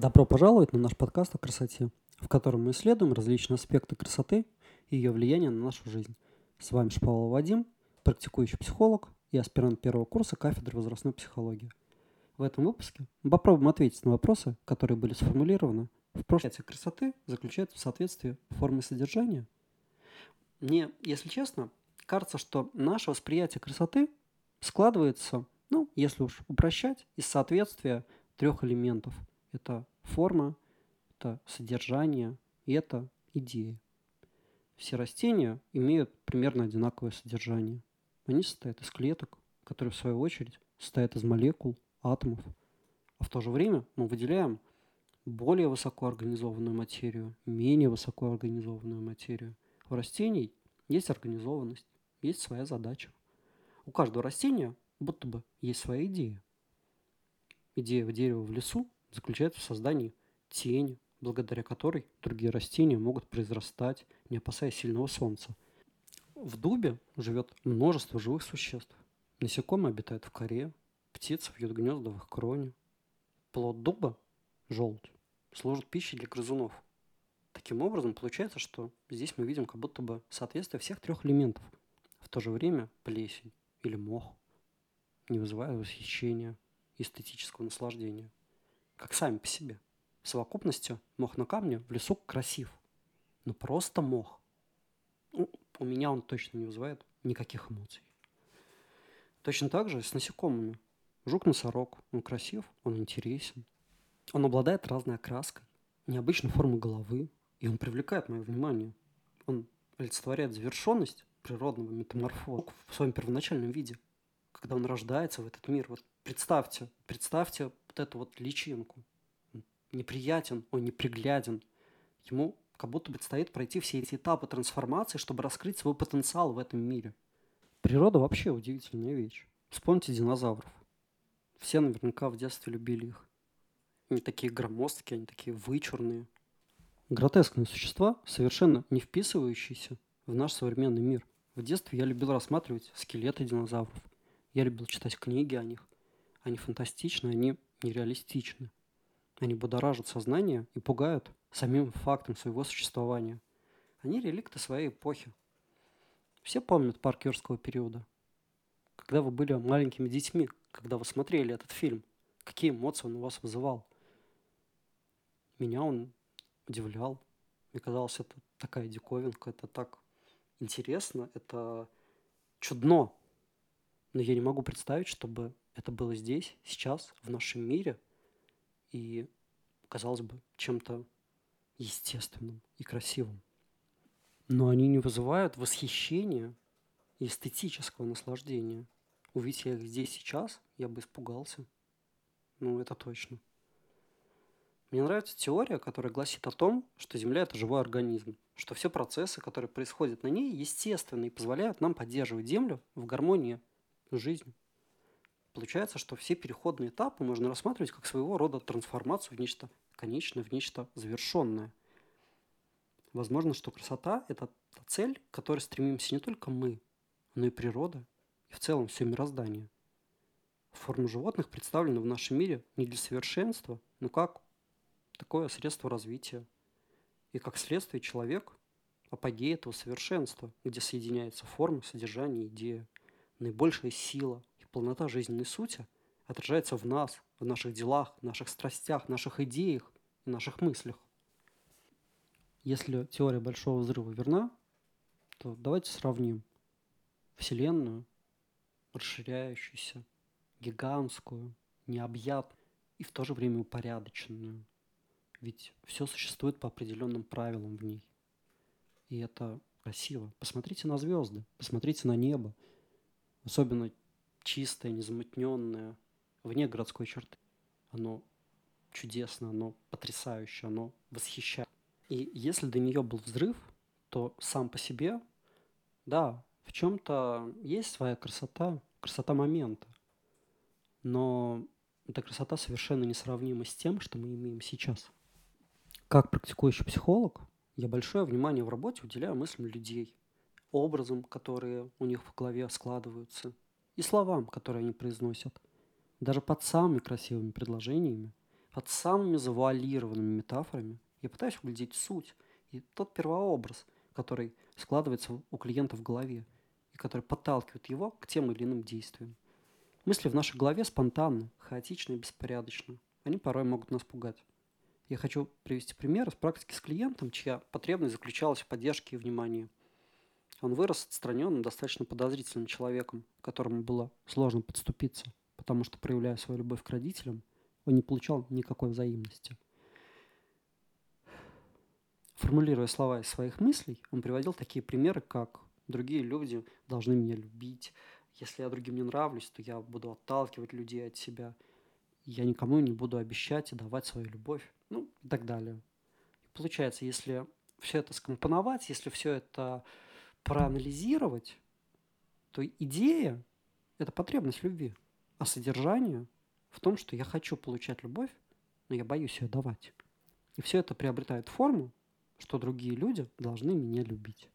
Добро пожаловать на наш подкаст о красоте, в котором мы исследуем различные аспекты красоты и ее влияния на нашу жизнь. С вами Шпалова Вадим, практикующий психолог и аспирант первого курса кафедры возрастной психологии. В этом выпуске мы попробуем ответить на вопросы, которые были сформулированы в прошлом. красоты заключается в соответствии формы содержания. Мне, если честно, кажется, что наше восприятие красоты складывается, ну, если уж упрощать, из соответствия трех элементов – это форма, это содержание и это идеи. Все растения имеют примерно одинаковое содержание. Они состоят из клеток, которые в свою очередь состоят из молекул, атомов. А в то же время мы выделяем более высокоорганизованную материю, менее высокоорганизованную материю. У растений есть организованность, есть своя задача. У каждого растения будто бы есть своя идея. Идея в дерева в лесу заключается в создании тени, благодаря которой другие растения могут произрастать, не опасаясь сильного солнца. В дубе живет множество живых существ. Насекомые обитают в коре, птицы вьют гнезда в их кроне. Плод дуба, желудь, служит пищей для грызунов. Таким образом, получается, что здесь мы видим как будто бы соответствие всех трех элементов. В то же время плесень или мох не вызывает восхищения, эстетического наслаждения как сами по себе. В совокупности мох на камне в лесу красив. но просто мох. Ну, у меня он точно не вызывает никаких эмоций. Точно так же с насекомыми. Жук-носорог, он красив, он интересен. Он обладает разной окраской, необычной формой головы, и он привлекает мое внимание. Он олицетворяет завершенность природного метаморфоза в своем первоначальном виде, когда он рождается в этот мир. Вот представьте, представьте вот эту вот личинку. Неприятен, он непригляден. Ему как будто бы предстоит пройти все эти этапы трансформации, чтобы раскрыть свой потенциал в этом мире. Природа вообще удивительная вещь. Вспомните динозавров. Все наверняка в детстве любили их. Они такие громоздкие, они такие вычурные. Гротескные существа, совершенно не вписывающиеся в наш современный мир. В детстве я любил рассматривать скелеты динозавров. Я любил читать книги о них. Они фантастичны, они нереалистичны. Они будоражат сознание и пугают самим фактом своего существования. Они реликты своей эпохи. Все помнят парк юрского периода. Когда вы были маленькими детьми, когда вы смотрели этот фильм, какие эмоции он у вас вызывал? Меня он удивлял. Мне казалось, это такая диковинка, это так интересно, это чудно. Но я не могу представить, чтобы это было здесь, сейчас, в нашем мире, и казалось бы чем-то естественным и красивым. Но они не вызывают восхищения и эстетического наслаждения. Увидеть я их здесь сейчас, я бы испугался. Ну, это точно. Мне нравится теория, которая гласит о том, что Земля – это живой организм, что все процессы, которые происходят на ней, естественны и позволяют нам поддерживать Землю в гармонии с жизнью. Получается, что все переходные этапы можно рассматривать как своего рода трансформацию в нечто конечное, в нечто завершенное. Возможно, что красота – это та цель, к которой стремимся не только мы, но и природа, и в целом все мироздание. Формы животных представлены в нашем мире не для совершенства, но как такое средство развития. И как следствие человек – апогей этого совершенства, где соединяются формы, содержание, идея, наибольшая сила – полнота жизненной сути отражается в нас, в наших делах, наших страстях, наших идеях и наших мыслях. Если теория Большого Взрыва верна, то давайте сравним Вселенную, расширяющуюся, гигантскую, необъятную и в то же время упорядоченную. Ведь все существует по определенным правилам в ней. И это красиво. Посмотрите на звезды, посмотрите на небо. Особенно чистое, незамутненное, вне городской черты. Оно чудесно, оно потрясающе, оно восхищает. И если до нее был взрыв, то сам по себе, да, в чем-то есть своя красота, красота момента. Но эта красота совершенно несравнима с тем, что мы имеем сейчас. Как практикующий психолог, я большое внимание в работе уделяю мыслям людей, образом, которые у них в голове складываются – и словам, которые они произносят. Даже под самыми красивыми предложениями под самыми завуалированными метафорами я пытаюсь углядеть суть и тот первообраз, который складывается у клиента в голове и который подталкивает его к тем или иным действиям. Мысли в нашей голове спонтанны, хаотичны и беспорядочны. Они порой могут нас пугать. Я хочу привести пример из практики с клиентом, чья потребность заключалась в поддержке и внимании. Он вырос отстраненным, достаточно подозрительным человеком, которому было сложно подступиться, потому что, проявляя свою любовь к родителям, он не получал никакой взаимности. Формулируя слова из своих мыслей, он приводил такие примеры, как «другие люди должны меня любить», «если я другим не нравлюсь, то я буду отталкивать людей от себя», «я никому не буду обещать и давать свою любовь», ну и так далее. И получается, если все это скомпоновать, если все это проанализировать, то идея – это потребность любви, а содержание в том, что я хочу получать любовь, но я боюсь ее давать. И все это приобретает форму, что другие люди должны меня любить.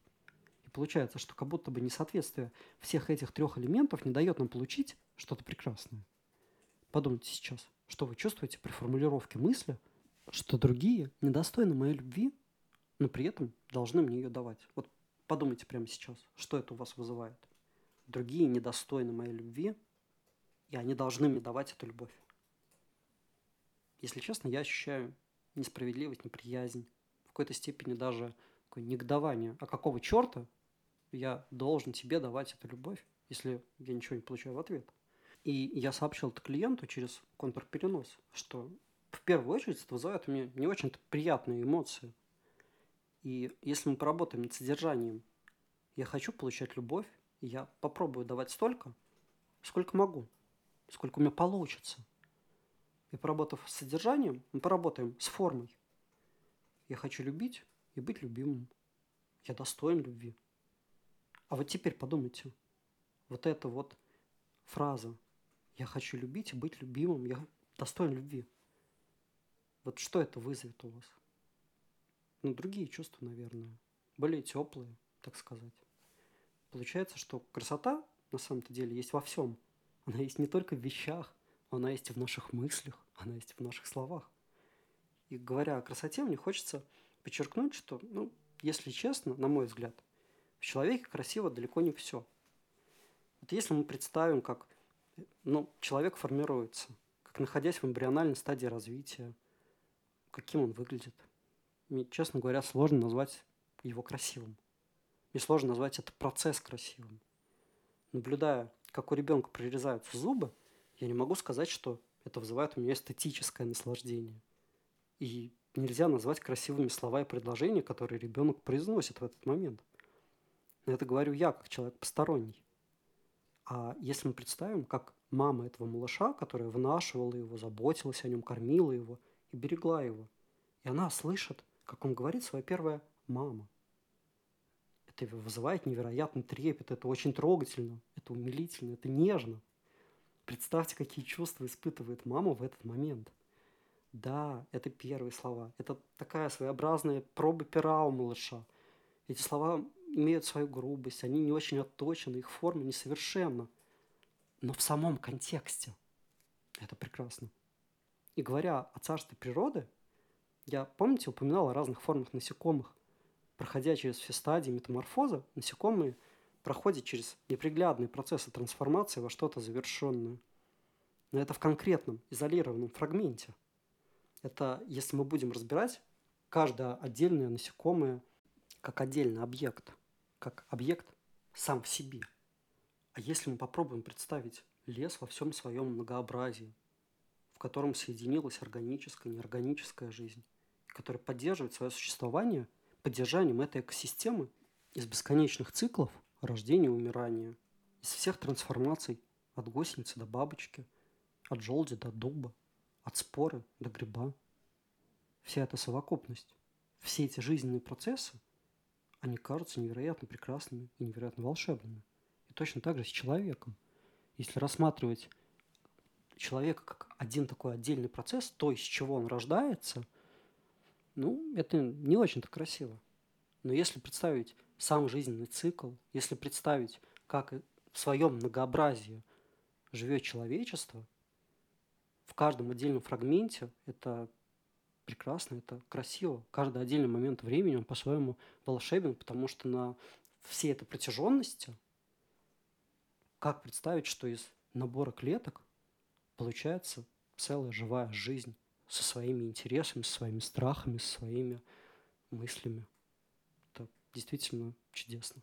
И получается, что как будто бы несоответствие всех этих трех элементов не дает нам получить что-то прекрасное. Подумайте сейчас, что вы чувствуете при формулировке мысли, что другие недостойны моей любви, но при этом должны мне ее давать. Вот подумайте прямо сейчас, что это у вас вызывает. Другие недостойны моей любви, и они должны мне давать эту любовь. Если честно, я ощущаю несправедливость, неприязнь, в какой-то степени даже такое негодование. А какого черта я должен тебе давать эту любовь, если я ничего не получаю в ответ? И я сообщил это клиенту через контрперенос, что в первую очередь это вызывает у меня не очень-то приятные эмоции. И если мы поработаем над содержанием, я хочу получать любовь, и я попробую давать столько, сколько могу сколько у меня получится. И поработав с содержанием, мы поработаем с формой. Я хочу любить и быть любимым. Я достоин любви. А вот теперь подумайте. Вот эта вот фраза «Я хочу любить и быть любимым, я достоин любви». Вот что это вызовет у вас? Ну, другие чувства, наверное. Более теплые, так сказать. Получается, что красота на самом-то деле есть во всем – она есть не только в вещах, она есть в наших мыслях, она есть в наших словах. И говоря о красоте, мне хочется подчеркнуть, что, ну, если честно, на мой взгляд, в человеке красиво далеко не все. Вот если мы представим, как ну, человек формируется, как находясь в эмбриональной стадии развития, каким он выглядит. Мне, честно говоря, сложно назвать его красивым. Мне сложно назвать этот процесс красивым. Наблюдая как у ребенка прорезаются зубы, я не могу сказать, что это вызывает у меня эстетическое наслаждение. И нельзя назвать красивыми слова и предложения, которые ребенок произносит в этот момент. Но это говорю я, как человек посторонний. А если мы представим, как мама этого малыша, которая вынашивала его, заботилась о нем, кормила его и берегла его, и она слышит, как он говорит свое первое «мама», это вызывает невероятный трепет, это очень трогательно, это умилительно, это нежно. Представьте, какие чувства испытывает мама в этот момент. Да, это первые слова. Это такая своеобразная проба пера у малыша. Эти слова имеют свою грубость, они не очень отточены, их форма несовершенна. Но в самом контексте это прекрасно. И говоря о царстве природы, я, помните, упоминал о разных формах насекомых – Проходя через все стадии метаморфоза, насекомые проходят через неприглядные процессы трансформации во что-то завершенное. Но это в конкретном, изолированном фрагменте. Это если мы будем разбирать каждое отдельное насекомое как отдельный объект, как объект сам в себе. А если мы попробуем представить лес во всем своем многообразии, в котором соединилась органическая и неорганическая жизнь, который поддерживает свое существование – поддержанием этой экосистемы из бесконечных циклов рождения и умирания, из всех трансформаций от гусеницы до бабочки, от желуди до дуба, от споры до гриба. Вся эта совокупность, все эти жизненные процессы, они кажутся невероятно прекрасными и невероятно волшебными. И точно так же с человеком. Если рассматривать человека как один такой отдельный процесс, то, из чего он рождается – ну, это не очень-то красиво. Но если представить сам жизненный цикл, если представить, как в своем многообразии живет человечество, в каждом отдельном фрагменте это прекрасно, это красиво. Каждый отдельный момент времени, он по-своему волшебен, потому что на всей этой протяженности, как представить, что из набора клеток получается целая живая жизнь со своими интересами, со своими страхами, со своими мыслями. Это действительно чудесно.